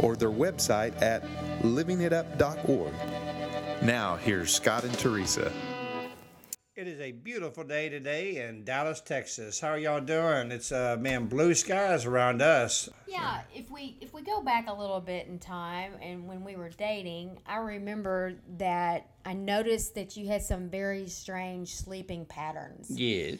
or their website at livingitup.org. Now, here's Scott and Teresa. It is a beautiful day today in Dallas, Texas. How are y'all doing? It's uh man, blue skies around us. Yeah, if we if we go back a little bit in time and when we were dating, I remember that I noticed that you had some very strange sleeping patterns. Yes.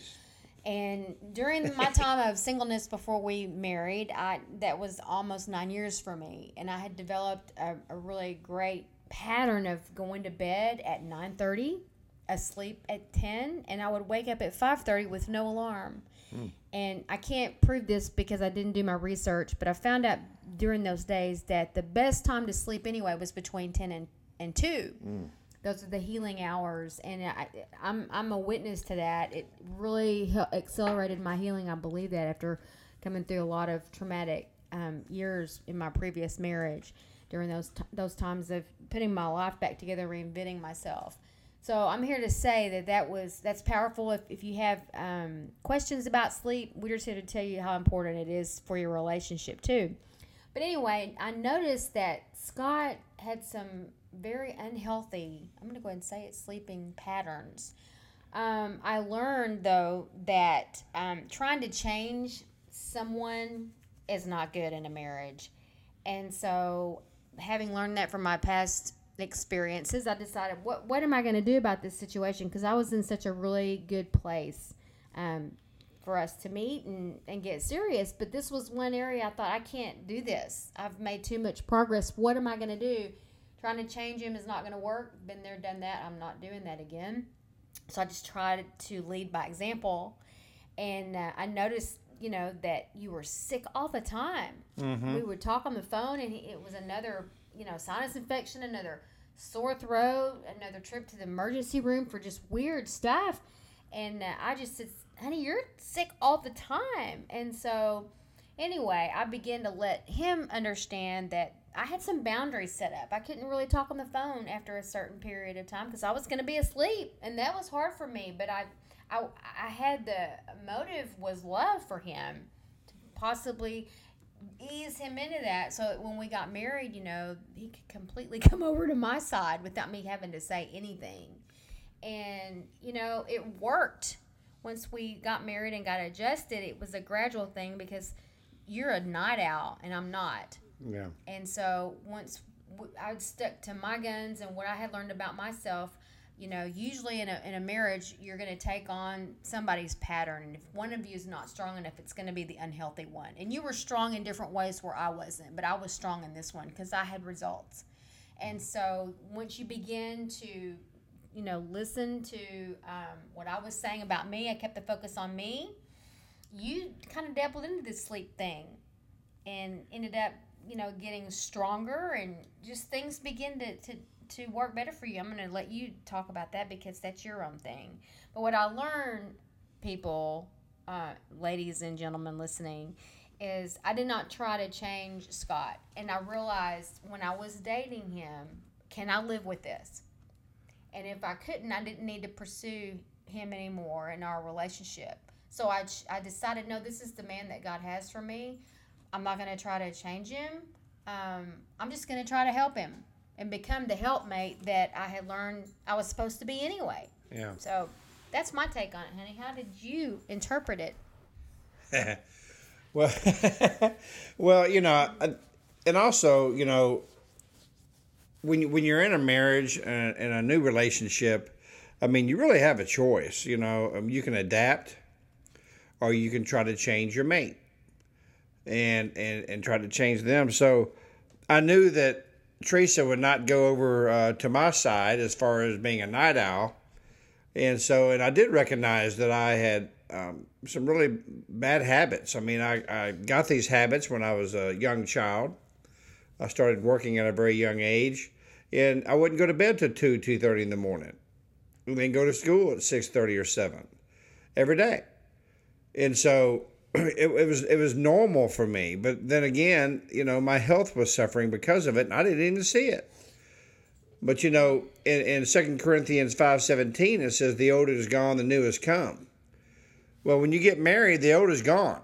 And during my time of singleness before we married, I that was almost nine years for me, and I had developed a, a really great pattern of going to bed at nine thirty, asleep at ten, and I would wake up at five thirty with no alarm. Hmm. And I can't prove this because I didn't do my research, but I found out during those days that the best time to sleep anyway was between ten and and two hmm. Those are the healing hours and I, I'm, I'm a witness to that. It really accelerated my healing i believe that after coming through a lot of traumatic um, years in my previous marriage during those t- those times of putting my life back together reinventing myself. So i'm here to say that that was that's powerful. If, if you have um, questions about sleep we're just here to tell you how important it is for your relationship too. But anyway, I noticed that Scott had some very unhealthy, I'm going to go ahead and say it, sleeping patterns. Um, I learned, though, that um, trying to change someone is not good in a marriage. And so, having learned that from my past experiences, I decided, what, what am I going to do about this situation? Because I was in such a really good place. Um, for us to meet and, and get serious. But this was one area I thought, I can't do this. I've made too much progress. What am I going to do? Trying to change him is not going to work. Been there, done that. I'm not doing that again. So I just tried to lead by example. And uh, I noticed, you know, that you were sick all the time. We would talk on the phone, and it was another, you know, sinus infection, another sore throat, another trip to the emergency room for just weird stuff. And uh, I just said, honey, you're sick all the time. And so, anyway, I began to let him understand that I had some boundaries set up. I couldn't really talk on the phone after a certain period of time because I was going to be asleep, and that was hard for me. But I, I, I had the motive was love for him to possibly ease him into that so that when we got married you know he could completely come over to my side without me having to say anything and you know it worked once we got married and got adjusted it was a gradual thing because you're a night owl and i'm not Yeah. and so once I stuck to my guns and what i had learned about myself you know usually in a, in a marriage you're going to take on somebody's pattern and if one of you is not strong enough it's going to be the unhealthy one and you were strong in different ways where i wasn't but i was strong in this one because i had results and so once you begin to you know, listen to um, what I was saying about me. I kept the focus on me. You kind of dabbled into this sleep thing and ended up, you know, getting stronger and just things begin to, to, to work better for you. I'm going to let you talk about that because that's your own thing. But what I learned, people, uh, ladies and gentlemen listening, is I did not try to change Scott. And I realized when I was dating him, can I live with this? and if I couldn't, I didn't need to pursue him anymore in our relationship. So I, I decided, no, this is the man that God has for me. I'm not going to try to change him. Um, I'm just going to try to help him and become the helpmate that I had learned I was supposed to be anyway. Yeah. So that's my take on it, honey. How did you interpret it? Well, well, you know, and also, you know, when you, when you're in a marriage and, and a new relationship, I mean, you really have a choice. You know, um, you can adapt, or you can try to change your mate, and and and try to change them. So, I knew that Teresa would not go over uh, to my side as far as being a night owl, and so and I did recognize that I had um, some really bad habits. I mean, I, I got these habits when I was a young child. I started working at a very young age, and I wouldn't go to bed till two two thirty in the morning, and then go to school at six thirty or seven every day, and so it, it was it was normal for me. But then again, you know, my health was suffering because of it, and I didn't even see it. But you know, in, in 2 Corinthians five seventeen, it says the old is gone, the new has come. Well, when you get married, the old is gone,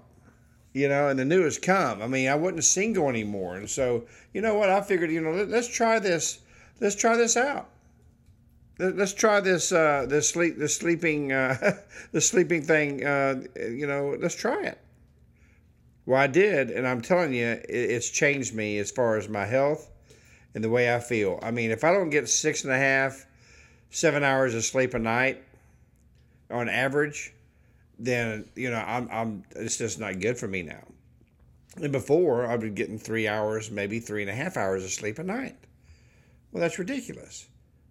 you know, and the new has come. I mean, I wasn't single anymore, and so you know what? I figured, you know, let, let's try this. Let's try this out. Let, let's try this uh, this sleep this sleeping uh, the sleeping thing. Uh, you know, let's try it. Well, I did, and I'm telling you, it, it's changed me as far as my health and the way I feel. I mean, if I don't get six and a half, seven hours of sleep a night on average, then you know I'm I'm it's just not good for me now. And before I've been getting three hours, maybe three and a half hours of sleep a night. Well, that's ridiculous.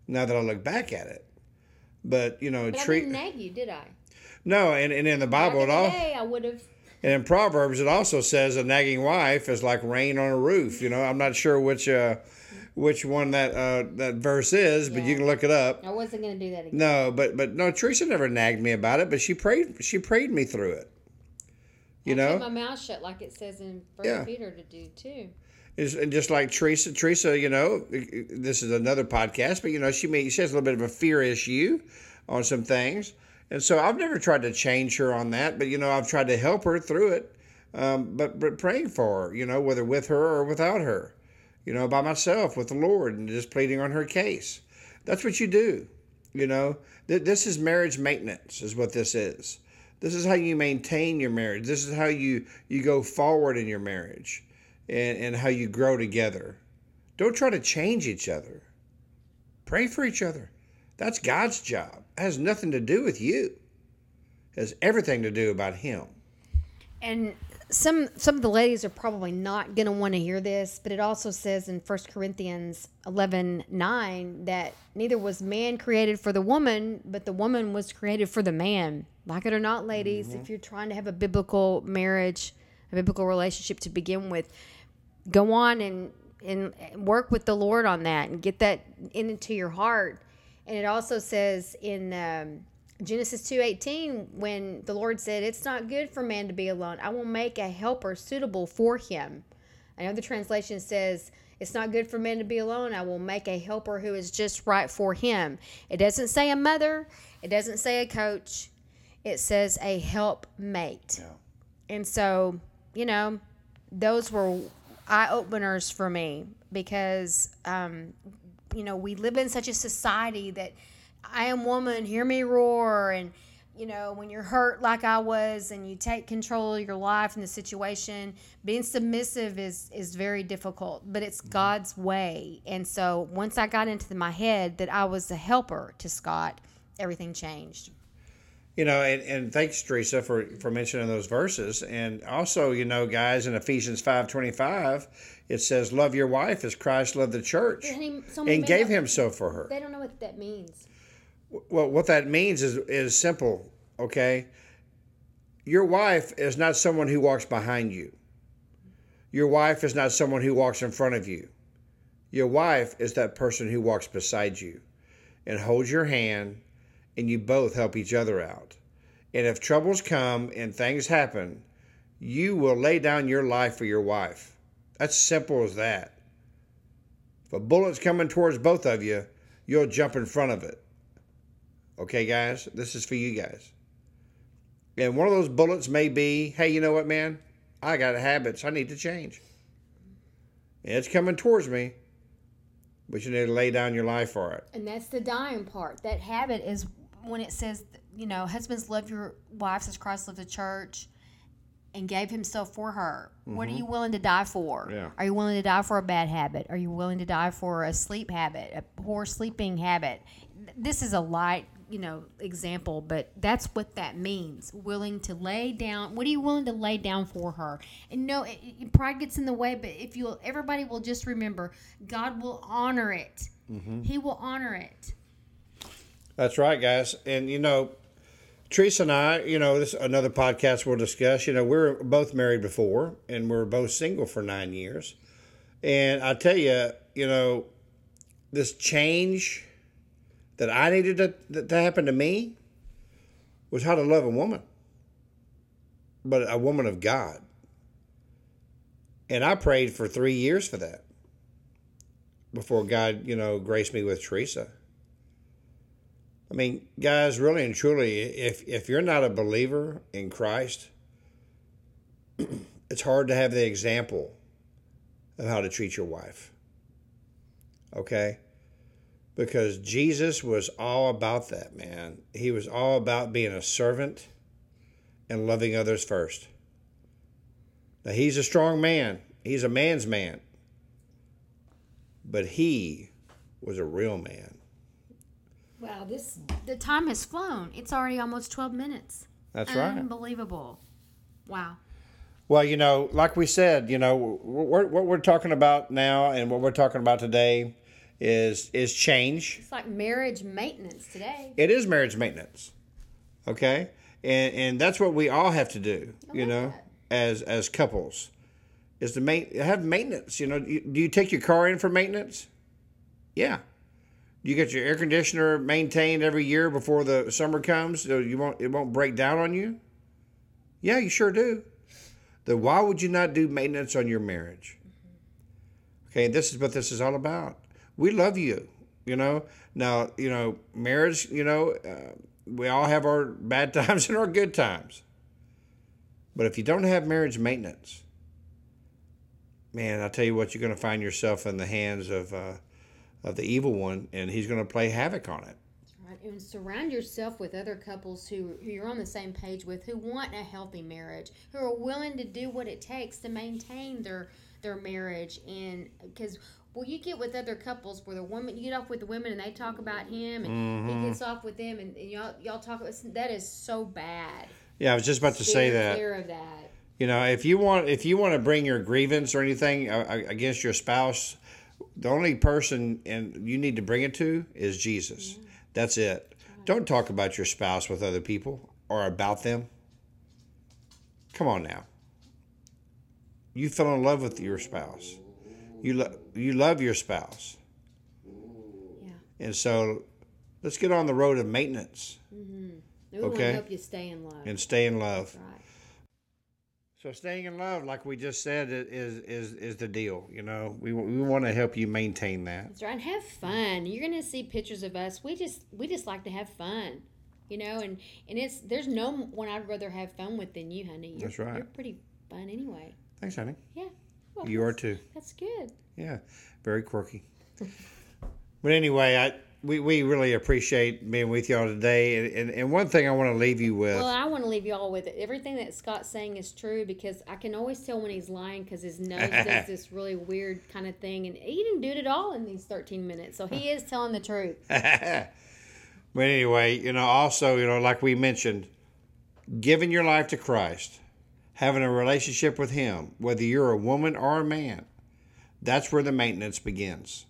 Now that I look back at it, but you know, But I treat didn't nag you, did I? no, and, and in the Bible it all I would have. and in Proverbs, it also says a nagging wife is like rain on a roof. You know, I'm not sure which uh, which one that uh, that verse is, but you can look it up. I wasn't going to do that again. No, but but no, Teresa never nagged me about it, but she prayed she prayed me through it. You I know, my mouth shut like it says in First Yeah. Peter to do too. Is- and just like Teresa, Teresa, you know, this is another podcast, but you know, she may she has a little bit of a fear issue on some things, and so I've never tried to change her on that, but you know, I've tried to help her through it, um, but but praying for her, you know, whether with her or without her, you know, by myself with the Lord and just pleading on her case. That's what you do, you know. Th- This is marriage maintenance, is what this is. This is how you maintain your marriage. This is how you you go forward in your marriage and, and how you grow together. Don't try to change each other. Pray for each other. That's God's job. It has nothing to do with you. It has everything to do about Him. And some some of the ladies are probably not going to want to hear this, but it also says in 1 Corinthians 11 9 that neither was man created for the woman, but the woman was created for the man. Like it or not, ladies, if mm-hmm. you're trying to have a biblical marriage, a biblical relationship to begin with, go on and, and work with the Lord on that and get that into your heart. And it also says in um, Genesis 2:18 when the Lord said, "It's not good for man to be alone. I will make a helper suitable for him." Another translation says, "It's not good for man to be alone. I will make a helper who is just right for him." It doesn't say a mother, it doesn't say a coach. It says a helpmate. And so, you know, those were eye openers for me because, um, you know, we live in such a society that I am woman, hear me roar. And, you know, when you're hurt like I was and you take control of your life and the situation, being submissive is, is very difficult, but it's God's way. And so once I got into my head that I was a helper to Scott, everything changed. You know, and, and thanks, Teresa, for, for mentioning those verses. And also, you know, guys, in Ephesians five twenty five, it says, Love your wife as Christ loved the church And he- so and gave don't- himself for her. They don't know what that means. Well, what that means is is simple, okay? Your wife is not someone who walks behind you. Your wife is not someone who walks in front of you. Your wife is that person who walks beside you and holds your hand and you both help each other out. And if troubles come and things happen, you will lay down your life for your wife. That's simple as that. If a bullet's coming towards both of you, you'll jump in front of it. Okay, guys, this is for you guys. And one of those bullets may be, hey, you know what, man? I got habits I need to change. And it's coming towards me, but you need to lay down your life for it. And that's the dying part. That habit is when it says, you know, husbands love your wives as Christ loved the church and gave himself for her. What are you willing to die for? Mm-hmm. Yeah. Are you willing to die for a bad habit? Are you willing to die for a sleep habit, a poor sleeping habit? This is a light, you know, example, but that's what that means. Willing to lay down. What are you willing to lay down for her? And no, it, it- pride gets in the way, but if you, everybody will just remember, God will honor it. Mm-hmm. He will honor it. That's right, guys. And you know, Teresa and I, you know, this is another podcast we'll discuss. You know, we are both married before, and we are both single for nine years. And I tell you, you know, this change that I needed to, to happen to me was how to love a woman, but a woman of God. And I prayed for three years for that before God, you know, graced me with Teresa. I mean, guys, really and truly, if if you're not a believer in Christ, it's hard to have the example of how to treat your wife. Okay? Because Jesus was all about that, man. He was all about being a servant and loving others first. Now, he's a strong man, he's a man's man. But he was a real man. Wow, this the time has flown. It's already almost twelve minutes. That's right. Unbelievable. Wow. Well, you know, like we said, you know, we're, what we're talking about now and what we're talking about today is is change. It's like marriage maintenance today. It is marriage maintenance, okay, and and that's what we all have to do. you like know, that. as as couples, is to make have maintenance. You know, you, do you take your car in for maintenance? Yeah. You get your air conditioner maintained every year before the summer comes so you won't it won't break down on you? Yeah, you sure do. Then why would you not do maintenance on your marriage? Okay, this is what this is all about. We love you, you know. Now, you know, marriage, you know, uh, we all have our bad times and our good times. But if you don't have marriage maintenance, man, I'll tell you what, you're going to find yourself in the hands of uh, of the evil one, and he's going to play havoc on it. Right. And surround yourself with other couples who, who you're on the same page with, who want a healthy marriage, who are willing to do what it takes to maintain their their marriage. And because well, you get with other couples where the woman you get off with the women and they talk about him, and he mm-hmm. gets off with them, and, and y'all y'all talk. That is so bad. Yeah, I was just about to say that. Clear of that. You know, if you want if you want to bring your grievance or anything against your spouse, the only person and you need to bring it to is Jesus. That's it. Don't talk about your spouse with other people or about them. Come on now. You fell in love with your spouse. You lo- you love your spouse. Yeah. And so let's get on the road of maintenance mm-hmm. We want Okay. to help you stay in love. and stay in love. right. So staying in love, like we just said, is is is the deal. You know, we we want to help you maintain that. That's right. And have fun. You're gonna see pictures of us. We just we just like to have fun. You know, and and it's there's no one I'd rather have fun with than you, honey. You're, That's right. You're pretty fun anyway. Thanks, honey. Yeah. Well, You are too. That's good. Yeah, very quirky. but anyway, I we, we really appreciate being with y'all today. And, and, and one thing I want to leave you with. Well, I want to leave you all with it. Everything that Scott's saying is true because I can always tell when he's lying because his nose does this really weird kind of thing, and he didn't do it at all in these 13 minutes. So he is telling the truth. but anyway, you know, also, you know, like we mentioned, giving your life to Christ, having a relationship with Him, whether you're a woman or a man, that's where the maintenance begins.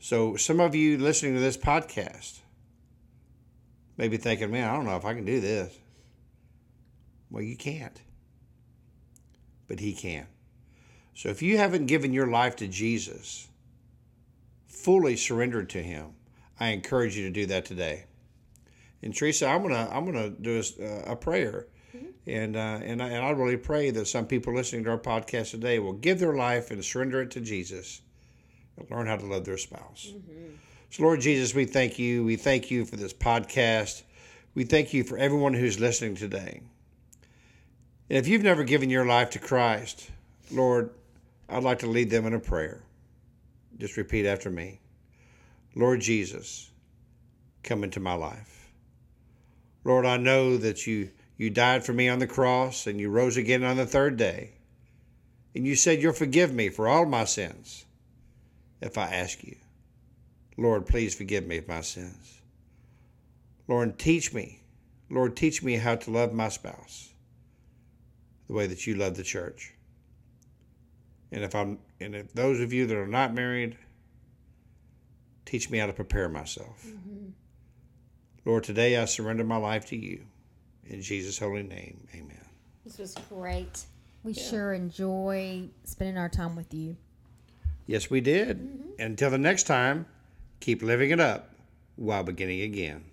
So, some of you listening to this podcast may be thinking, man, I don't know if I can do this. Well, you can't, but He can. So, if you haven't given your life to Jesus, fully surrendered to Him, I encourage you to do that today. And Teresa, I'm gonna I'm gonna do a, a prayer, and uh, and I, and I really pray that some people listening to our podcast today will give their life and surrender it to Jesus, and learn how to love their spouse. Mm-hmm. So, Lord Jesus, we thank you. We thank you for this podcast. We thank you for everyone who's listening today. And if you've never given your life to Christ, Lord, I'd like to lead them in a prayer. Just repeat after me. Lord Jesus, come into my life. Lord, I know that you, you died for me on the cross and you rose again on the third day. And you said you'll forgive me for all my sins if I ask you. Lord, please forgive me of my sins. Lord, teach me. Lord, teach me how to love my spouse the way that you love the church. And if I'm and if those of you that are not married, teach me how to prepare myself. Mm-hmm. Lord, today I surrender my life to you. In Jesus' holy name, amen. This was great. We sure enjoy spending our time with you. Yes, we did. Mm-hmm. until the next time, keep living it up while beginning again.